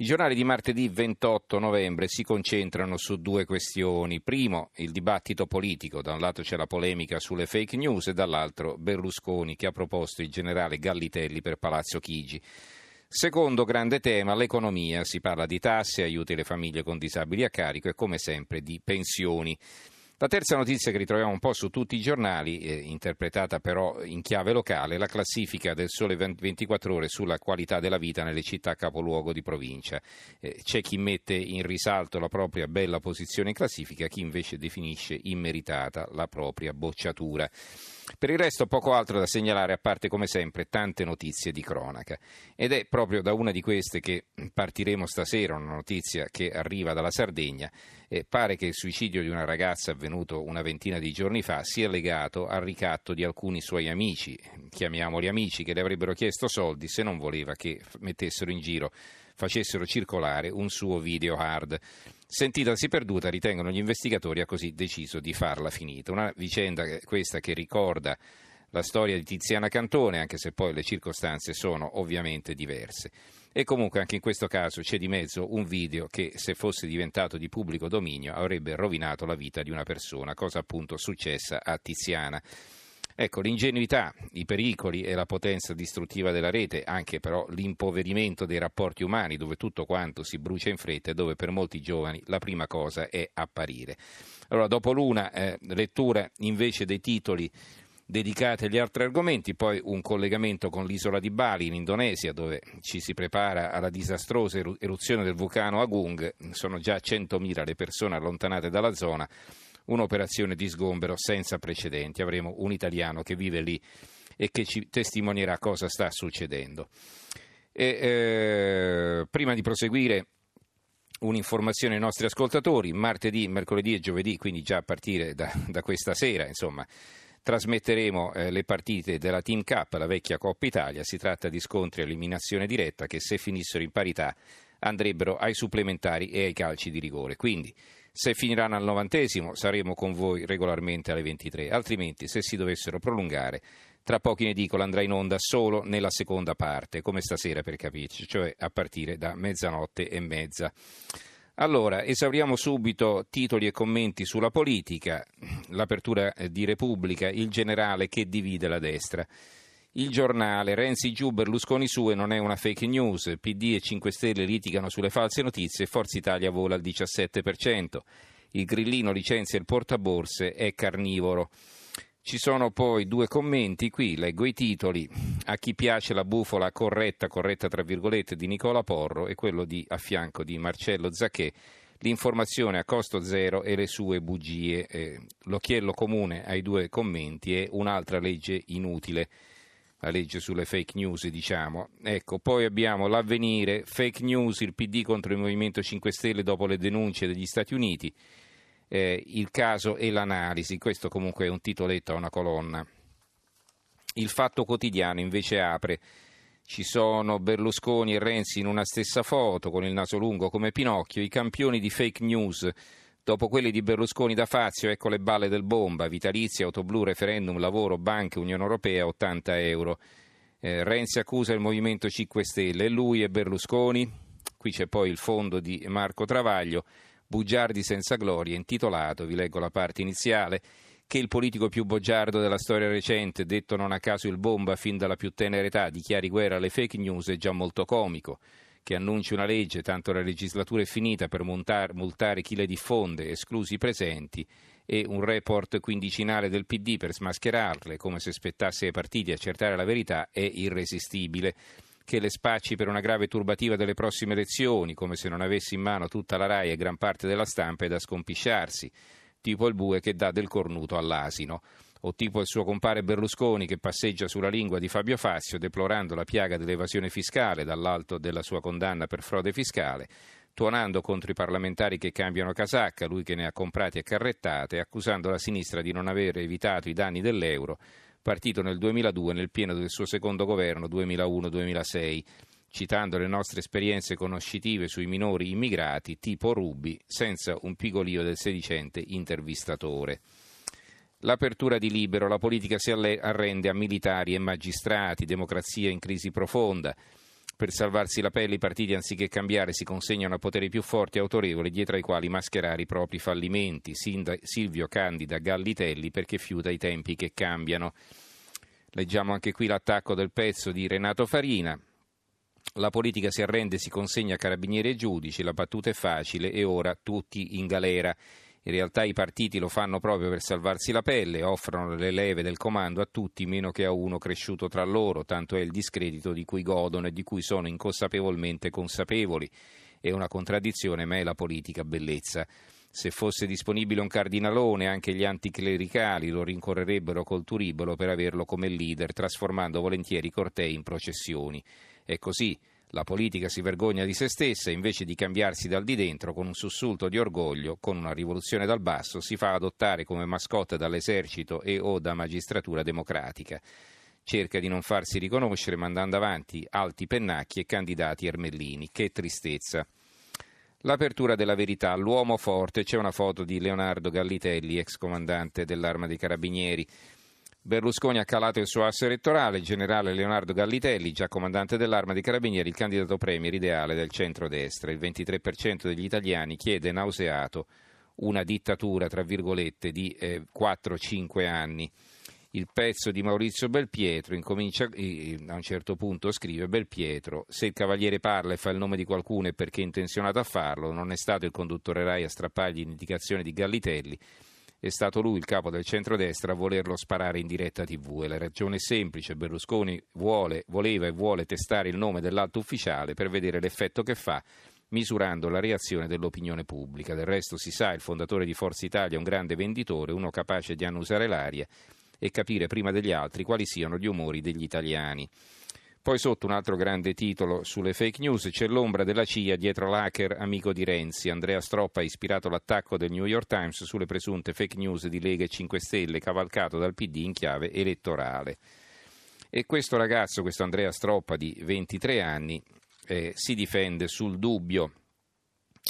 I giornali di martedì 28 novembre si concentrano su due questioni. Primo, il dibattito politico. Da un lato c'è la polemica sulle fake news e dall'altro Berlusconi che ha proposto il generale Gallitelli per Palazzo Chigi. Secondo grande tema, l'economia. Si parla di tasse, aiuti alle famiglie con disabili a carico e come sempre di pensioni. La terza notizia che ritroviamo un po' su tutti i giornali, eh, interpretata però in chiave locale, la classifica del Sole 24 ore sulla qualità della vita nelle città capoluogo di provincia. Eh, c'è chi mette in risalto la propria bella posizione in classifica, chi invece definisce immeritata la propria bocciatura. Per il resto poco altro da segnalare, a parte come sempre tante notizie di cronaca. Ed è proprio da una di queste che partiremo stasera, una notizia che arriva dalla Sardegna. E pare che il suicidio di una ragazza avvenuto una ventina di giorni fa sia legato al ricatto di alcuni suoi amici, chiamiamoli amici, che le avrebbero chiesto soldi se non voleva che mettessero in giro facessero circolare un suo video hard. Sentitasi perduta, ritengono gli investigatori, ha così deciso di farla finita. Una vicenda questa che ricorda la storia di Tiziana Cantone, anche se poi le circostanze sono ovviamente diverse. E comunque anche in questo caso c'è di mezzo un video che se fosse diventato di pubblico dominio avrebbe rovinato la vita di una persona, cosa appunto successa a Tiziana. Ecco, l'ingenuità, i pericoli e la potenza distruttiva della rete, anche però l'impoverimento dei rapporti umani, dove tutto quanto si brucia in fretta e dove per molti giovani la prima cosa è apparire. Allora, dopo l'una eh, lettura invece dei titoli dedicati agli altri argomenti, poi un collegamento con l'isola di Bali in Indonesia dove ci si prepara alla disastrosa eruzione del vulcano Agung, sono già 100.000 le persone allontanate dalla zona un'operazione di sgombero senza precedenti. Avremo un italiano che vive lì e che ci testimonierà cosa sta succedendo. E, eh, prima di proseguire un'informazione ai nostri ascoltatori, martedì, mercoledì e giovedì, quindi già a partire da, da questa sera, insomma, trasmetteremo eh, le partite della Team Cup, la vecchia Coppa Italia. Si tratta di scontri a eliminazione diretta che se finissero in parità andrebbero ai supplementari e ai calci di rigore. Quindi se finiranno al novantesimo saremo con voi regolarmente alle 23, altrimenti se si dovessero prolungare tra pochi in edicola andrà in onda solo nella seconda parte, come stasera per capirci, cioè a partire da mezzanotte e mezza. Allora, esauriamo subito titoli e commenti sulla politica, l'apertura di Repubblica, il generale che divide la destra. Il giornale, Renzi giù, Berlusconi su e non è una fake news, PD e 5 Stelle litigano sulle false notizie Forza Italia vola al 17%. Il grillino licenzia il portaborse, è carnivoro. Ci sono poi due commenti, qui leggo i titoli. A chi piace la bufola corretta, corretta tra virgolette, di Nicola Porro e quello di, a fianco di Marcello Zacchè, l'informazione a costo zero e le sue bugie. Eh, l'occhiello comune ai due commenti è un'altra legge inutile la legge sulle fake news, diciamo. Ecco, poi abbiamo l'avvenire, fake news, il PD contro il Movimento 5 Stelle dopo le denunce degli Stati Uniti, eh, il caso e l'analisi, questo comunque è un titoletto a una colonna. Il fatto quotidiano invece apre, ci sono Berlusconi e Renzi in una stessa foto con il naso lungo come Pinocchio, i campioni di fake news Dopo quelli di Berlusconi da Fazio, ecco le balle del bomba, vitalizi, autoblu, referendum, lavoro, banche, Unione Europea, 80 euro. Eh, Renzi accusa il Movimento 5 Stelle, lui e Berlusconi. Qui c'è poi il fondo di Marco Travaglio, Bugiardi senza gloria, intitolato, vi leggo la parte iniziale, che il politico più bugiardo della storia recente, detto non a caso il bomba fin dalla più tenera età, dichiari guerra alle fake news è già molto comico che annunci una legge, tanto la legislatura è finita, per multare, multare chi le diffonde, esclusi i presenti, e un report quindicinale del PD per smascherarle, come se spettasse ai partiti accertare la verità, è irresistibile. Che le spacci per una grave turbativa delle prossime elezioni, come se non avessi in mano tutta la RAI e gran parte della stampa, è da scompisciarsi, tipo il bue che dà del cornuto all'asino o tipo il suo compare Berlusconi che passeggia sulla lingua di Fabio Fazio deplorando la piaga dell'evasione fiscale dall'alto della sua condanna per frode fiscale, tuonando contro i parlamentari che cambiano casacca, lui che ne ha comprati a carrettate, accusando la sinistra di non aver evitato i danni dell'euro, partito nel 2002 nel pieno del suo secondo governo 2001-2006 citando le nostre esperienze conoscitive sui minori immigrati tipo Rubi, senza un pigolio del sedicente intervistatore. L'apertura di Libero, la politica si arrende a militari e magistrati, democrazia in crisi profonda. Per salvarsi la pelle i partiti anziché cambiare si consegnano a poteri più forti e autorevoli dietro ai quali mascherare i propri fallimenti. Silvio candida Gallitelli perché fiuta i tempi che cambiano. Leggiamo anche qui l'attacco del pezzo di Renato Farina. La politica si arrende, si consegna a carabinieri e giudici, la battuta è facile e ora tutti in galera. In realtà i partiti lo fanno proprio per salvarsi la pelle, offrono le leve del comando a tutti meno che a uno cresciuto tra loro, tanto è il discredito di cui godono e di cui sono inconsapevolmente consapevoli. È una contraddizione, ma è la politica bellezza. Se fosse disponibile un cardinalone, anche gli anticlericali lo rincorrerebbero col turibolo per averlo come leader, trasformando volentieri cortei in processioni. È così. La politica si vergogna di se stessa invece di cambiarsi dal di dentro con un sussulto di orgoglio, con una rivoluzione dal basso, si fa adottare come mascotte dall'esercito e o da magistratura democratica. Cerca di non farsi riconoscere mandando avanti alti pennacchi e candidati ermellini. Che tristezza. L'apertura della verità, l'uomo forte, c'è una foto di Leonardo Gallitelli, ex comandante dell'arma dei carabinieri. Berlusconi ha calato il suo asse elettorale, il generale Leonardo Gallitelli, già comandante dell'arma dei carabinieri, il candidato premier ideale del centro-destra. Il 23% degli italiani chiede nauseato una dittatura, tra virgolette, di eh, 4-5 anni. Il pezzo di Maurizio Belpietro incomincia, a un certo punto scrive Belpietro, se il cavaliere parla e fa il nome di qualcuno è perché è intenzionato a farlo, non è stato il conduttore Rai a strappargli l'indicazione di Gallitelli, è stato lui il capo del centrodestra a volerlo sparare in diretta tv e la ragione è semplice, Berlusconi vuole, voleva e vuole testare il nome dell'alto ufficiale per vedere l'effetto che fa misurando la reazione dell'opinione pubblica. Del resto si sa, il fondatore di Forza Italia è un grande venditore, uno capace di annusare l'aria e capire prima degli altri quali siano gli umori degli italiani. Poi sotto un altro grande titolo sulle fake news c'è l'ombra della CIA dietro l'hacker amico di Renzi. Andrea Stroppa ha ispirato l'attacco del New York Times sulle presunte fake news di Lega e 5 Stelle cavalcato dal PD in chiave elettorale. E questo ragazzo, questo Andrea Stroppa di 23 anni, eh, si difende sul dubbio,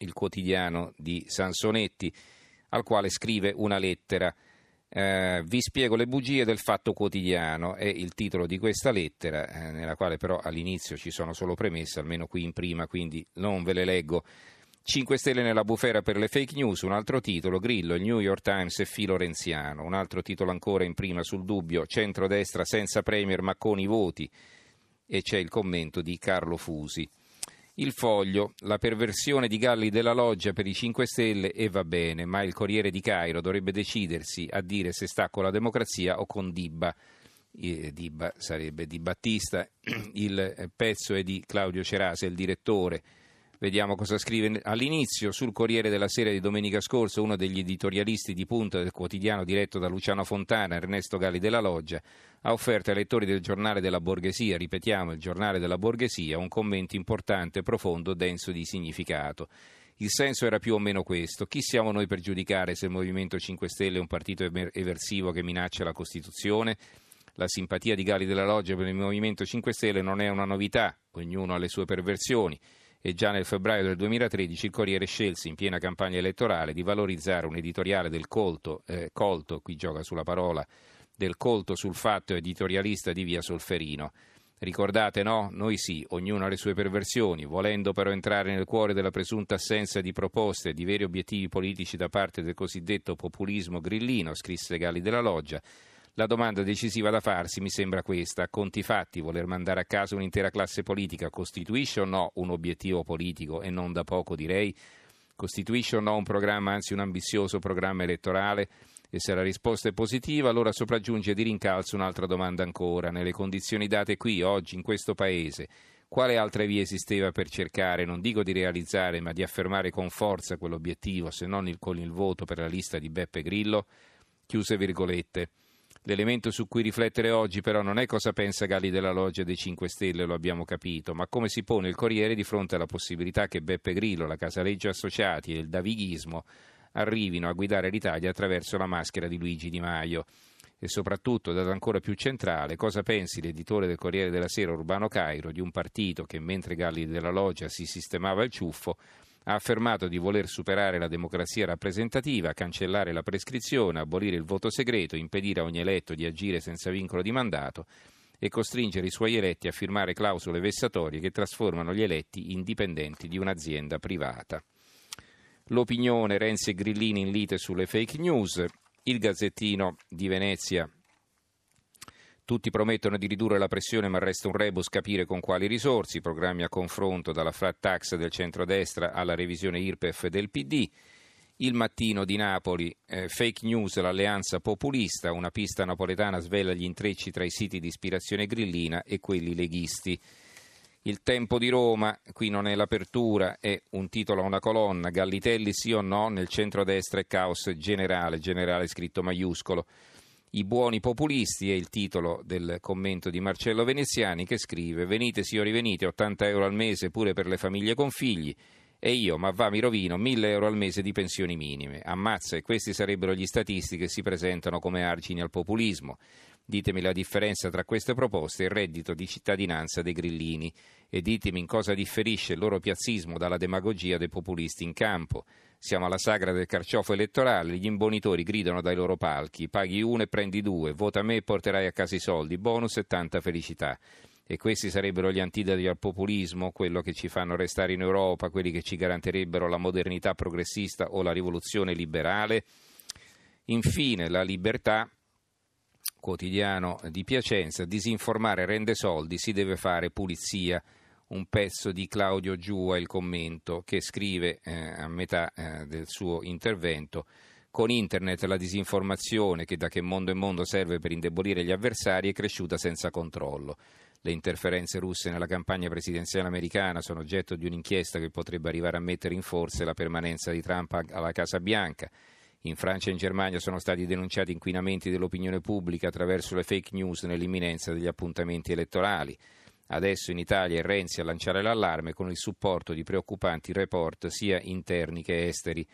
il quotidiano di Sansonetti, al quale scrive una lettera. Eh, vi spiego le bugie del Fatto Quotidiano, è il titolo di questa lettera, eh, nella quale però all'inizio ci sono solo premesse, almeno qui in prima, quindi non ve le leggo. 5 stelle nella bufera per le fake news, un altro titolo, Grillo, il New York Times e filo renziano, un altro titolo ancora in prima sul dubbio, centrodestra senza premier ma con i voti, e c'è il commento di Carlo Fusi. Il foglio, la perversione di Galli della Loggia per i 5 Stelle e va bene, ma il Corriere di Cairo dovrebbe decidersi a dire se sta con la democrazia o con Dibba. Dibba sarebbe di Battista, il pezzo è di Claudio Cerase, il direttore Vediamo cosa scrive all'inizio sul Corriere della Sera di domenica scorsa uno degli editorialisti di punta del quotidiano diretto da Luciano Fontana, Ernesto Galli della Loggia, ha offerto ai lettori del giornale della borghesia, ripetiamo il giornale della borghesia, un commento importante, profondo, denso di significato. Il senso era più o meno questo. Chi siamo noi per giudicare se il Movimento 5 Stelle è un partito eversivo che minaccia la Costituzione? La simpatia di Galli della Loggia per il Movimento 5 Stelle non è una novità, ognuno ha le sue perversioni e già nel febbraio del 2013 il Corriere scelse in piena campagna elettorale di valorizzare un editoriale del colto, eh, colto, qui gioca sulla parola, del colto sul fatto editorialista di via Solferino. Ricordate, no? Noi sì, ognuno ha le sue perversioni, volendo però entrare nel cuore della presunta assenza di proposte e di veri obiettivi politici da parte del cosiddetto populismo grillino, scrisse Galli della Loggia, la domanda decisiva da farsi mi sembra questa. Conti fatti, voler mandare a casa un'intera classe politica costituisce o no un obiettivo politico e non da poco direi? Costituisce o no un programma, anzi un ambizioso programma elettorale? E se la risposta è positiva, allora sopraggiunge di rincalzo un'altra domanda ancora. Nelle condizioni date qui, oggi, in questo Paese, quale altra via esisteva per cercare, non dico di realizzare, ma di affermare con forza quell'obiettivo, se non il, con il voto per la lista di Beppe Grillo? Chiuse virgolette. L'elemento su cui riflettere oggi però non è cosa pensa Galli della Loggia dei 5 Stelle, lo abbiamo capito, ma come si pone il Corriere di fronte alla possibilità che Beppe Grillo, la Casaleggio Associati e il Davighismo arrivino a guidare l'Italia attraverso la maschera di Luigi Di Maio. E soprattutto, dato ancora più centrale, cosa pensi l'editore del Corriere della Sera Urbano Cairo di un partito che mentre Galli della Loggia si sistemava il ciuffo ha affermato di voler superare la democrazia rappresentativa, cancellare la prescrizione, abolire il voto segreto, impedire a ogni eletto di agire senza vincolo di mandato e costringere i suoi eletti a firmare clausole vessatorie che trasformano gli eletti in dipendenti di un'azienda privata. L'opinione Renzi e Grillini in lite sulle fake news, il Gazzettino di Venezia tutti promettono di ridurre la pressione, ma resta un rebus capire con quali risorse. Programmi a confronto dalla flat tax del centrodestra alla revisione IRPEF del PD. Il mattino di Napoli, eh, fake news, l'alleanza populista, una pista napoletana svela gli intrecci tra i siti di ispirazione grillina e quelli leghisti. Il tempo di Roma, qui non è l'apertura, è un titolo a una colonna, Gallitelli sì o no, nel centrodestra è caos generale, generale scritto maiuscolo. I buoni populisti è il titolo del commento di Marcello Veneziani che scrive Venite signori venite, 80 euro al mese pure per le famiglie con figli e io, ma va mi rovino, 1000 euro al mese di pensioni minime. Ammazza e questi sarebbero gli statisti che si presentano come argini al populismo. Ditemi la differenza tra queste proposte e il reddito di cittadinanza dei grillini e ditemi in cosa differisce il loro piazzismo dalla demagogia dei populisti in campo. Siamo alla sagra del carciofo elettorale, gli imbonitori gridano dai loro palchi, paghi uno e prendi due, vota me e porterai a casa i soldi, bonus e tanta felicità. E questi sarebbero gli antidoti al populismo, quello che ci fanno restare in Europa, quelli che ci garantirebbero la modernità progressista o la rivoluzione liberale. Infine, la libertà quotidiano di Piacenza, disinformare rende soldi, si deve fare pulizia un pezzo di Claudio Giua, il commento, che scrive eh, a metà eh, del suo intervento con internet la disinformazione che da che mondo in mondo serve per indebolire gli avversari è cresciuta senza controllo. Le interferenze russe nella campagna presidenziale americana sono oggetto di un'inchiesta che potrebbe arrivare a mettere in forza la permanenza di Trump alla Casa Bianca. In Francia e in Germania sono stati denunciati inquinamenti dell'opinione pubblica attraverso le fake news nell'imminenza degli appuntamenti elettorali. Adesso in Italia è Renzi a lanciare l'allarme con il supporto di preoccupanti report sia interni che esteri.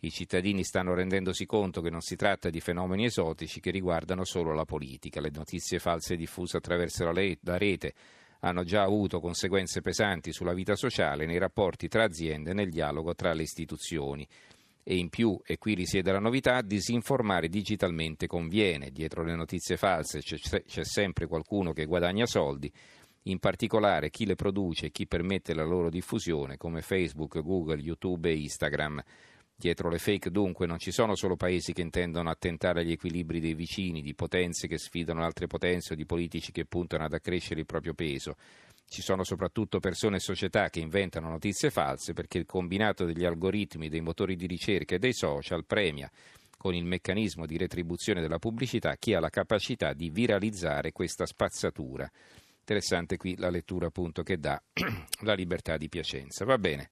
I cittadini stanno rendendosi conto che non si tratta di fenomeni esotici che riguardano solo la politica. Le notizie false diffuse attraverso la rete hanno già avuto conseguenze pesanti sulla vita sociale, nei rapporti tra aziende e nel dialogo tra le istituzioni. E in più, e qui risiede la novità, disinformare digitalmente conviene. Dietro le notizie false c'è, c'è sempre qualcuno che guadagna soldi in particolare chi le produce e chi permette la loro diffusione come Facebook, Google, YouTube e Instagram. Dietro le fake dunque non ci sono solo paesi che intendono attentare agli equilibri dei vicini, di potenze che sfidano altre potenze o di politici che puntano ad accrescere il proprio peso. Ci sono soprattutto persone e società che inventano notizie false perché il combinato degli algoritmi, dei motori di ricerca e dei social premia con il meccanismo di retribuzione della pubblicità chi ha la capacità di viralizzare questa spazzatura. Interessante qui la lettura appunto che dà la libertà di Piacenza. Va bene.